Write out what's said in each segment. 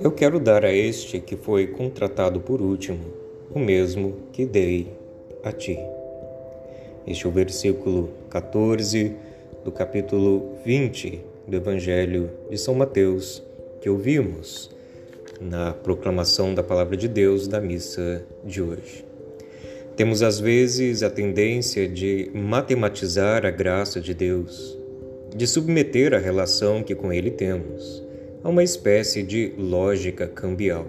Eu quero dar a este que foi contratado por último o mesmo que dei a ti. Este é o versículo 14 do capítulo 20 do Evangelho de São Mateus que ouvimos na proclamação da palavra de Deus da missa de hoje. Temos às vezes a tendência de matematizar a graça de Deus, de submeter a relação que com Ele temos a uma espécie de lógica cambial.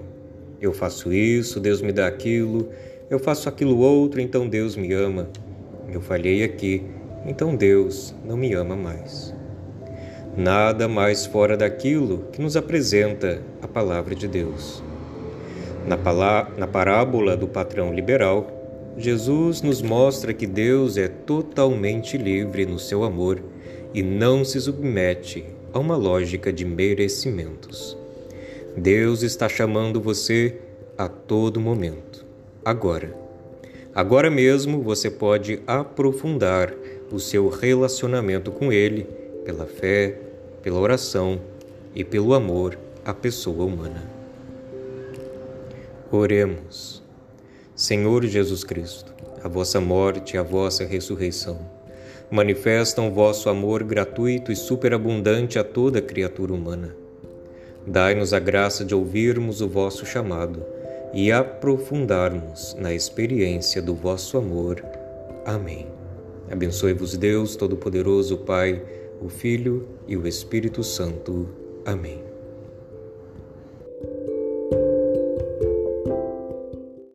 Eu faço isso, Deus me dá aquilo, eu faço aquilo outro, então Deus me ama. Eu falhei aqui, então Deus não me ama mais. Nada mais fora daquilo que nos apresenta a palavra de Deus. Na, na parábola do patrão liberal, Jesus nos mostra que Deus é totalmente livre no seu amor e não se submete a uma lógica de merecimentos. Deus está chamando você a todo momento, agora. Agora mesmo você pode aprofundar o seu relacionamento com Ele pela fé, pela oração e pelo amor à pessoa humana. Oremos. Senhor Jesus Cristo, a vossa morte e a vossa ressurreição manifestam vosso amor gratuito e superabundante a toda criatura humana. Dai-nos a graça de ouvirmos o vosso chamado e aprofundarmos na experiência do vosso amor. Amém. Abençoe-vos Deus Todo-Poderoso, Pai, o Filho e o Espírito Santo. Amém.